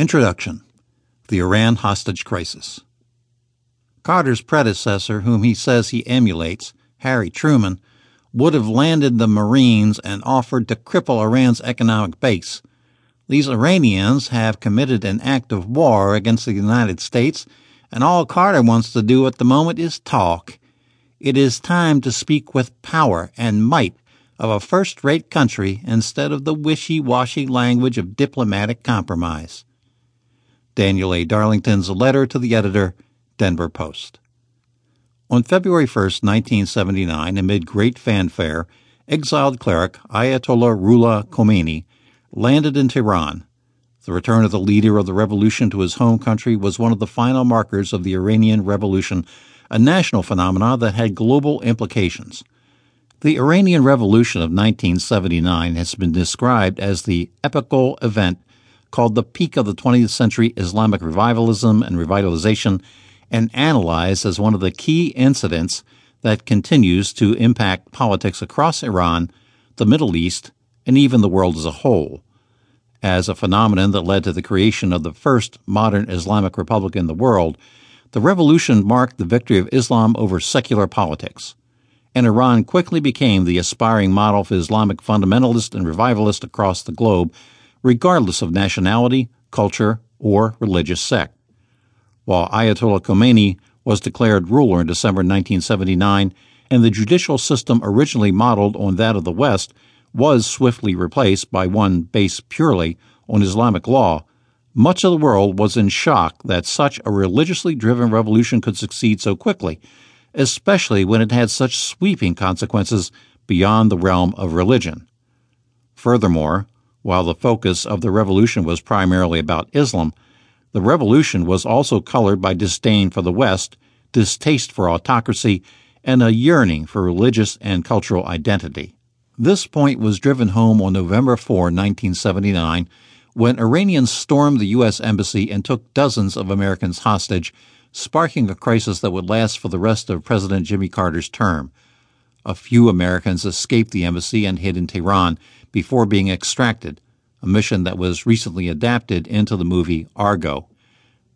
Introduction The Iran Hostage Crisis. Carter's predecessor, whom he says he emulates, Harry Truman, would have landed the Marines and offered to cripple Iran's economic base. These Iranians have committed an act of war against the United States, and all Carter wants to do at the moment is talk. It is time to speak with power and might of a first rate country instead of the wishy washy language of diplomatic compromise. Daniel A. Darlington's letter to the editor, Denver Post. On February 1, 1979, amid great fanfare, exiled cleric Ayatollah Ruhollah Khomeini landed in Tehran. The return of the leader of the revolution to his home country was one of the final markers of the Iranian Revolution, a national phenomenon that had global implications. The Iranian Revolution of 1979 has been described as the epochal event called the peak of the 20th century Islamic revivalism and revitalization, and analyzed as one of the key incidents that continues to impact politics across Iran, the Middle East, and even the world as a whole. As a phenomenon that led to the creation of the first modern Islamic republic in the world, the revolution marked the victory of Islam over secular politics, and Iran quickly became the aspiring model for Islamic fundamentalists and revivalists across the globe regardless of nationality, culture, or religious sect. While Ayatollah Khomeini was declared ruler in December 1979, and the judicial system originally modeled on that of the West was swiftly replaced by one based purely on Islamic law, much of the world was in shock that such a religiously driven revolution could succeed so quickly, especially when it had such sweeping consequences beyond the realm of religion. Furthermore, while the focus of the revolution was primarily about Islam, the revolution was also colored by disdain for the West, distaste for autocracy, and a yearning for religious and cultural identity. This point was driven home on November 4, 1979, when Iranians stormed the U.S. Embassy and took dozens of Americans hostage, sparking a crisis that would last for the rest of President Jimmy Carter's term. A few Americans escaped the embassy and hid in Tehran before being extracted, a mission that was recently adapted into the movie Argo.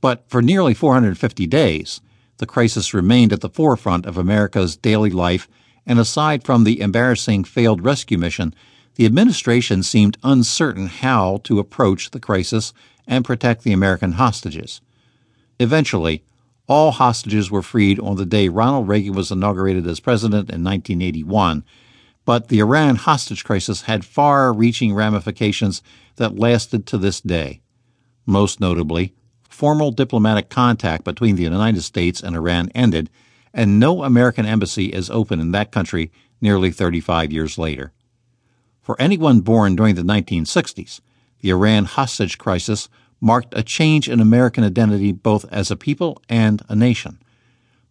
But for nearly 450 days, the crisis remained at the forefront of America's daily life, and aside from the embarrassing failed rescue mission, the administration seemed uncertain how to approach the crisis and protect the American hostages. Eventually, all hostages were freed on the day Ronald Reagan was inaugurated as president in 1981, but the Iran hostage crisis had far reaching ramifications that lasted to this day. Most notably, formal diplomatic contact between the United States and Iran ended, and no American embassy is open in that country nearly 35 years later. For anyone born during the 1960s, the Iran hostage crisis marked a change in American identity both as a people and a nation.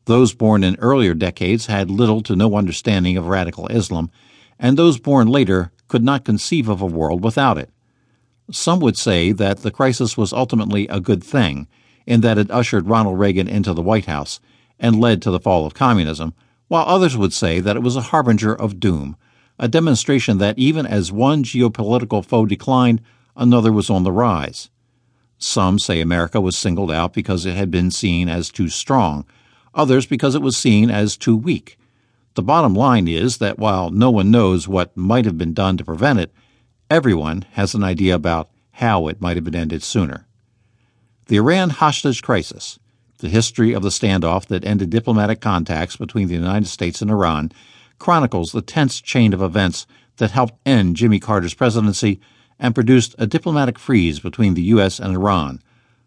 Those born in earlier decades had little to no understanding of radical Islam, and those born later could not conceive of a world without it. Some would say that the crisis was ultimately a good thing, in that it ushered Ronald Reagan into the White House and led to the fall of communism, while others would say that it was a harbinger of doom, a demonstration that even as one geopolitical foe declined, another was on the rise. Some say America was singled out because it had been seen as too strong, others because it was seen as too weak. The bottom line is that while no one knows what might have been done to prevent it, everyone has an idea about how it might have been ended sooner. The Iran hostage crisis, the history of the standoff that ended diplomatic contacts between the United States and Iran, chronicles the tense chain of events that helped end Jimmy Carter's presidency and produced a diplomatic freeze between the U.S. and Iran.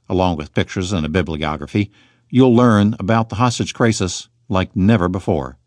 Along with pictures and a bibliography, you'll learn about the hostage crisis like never before.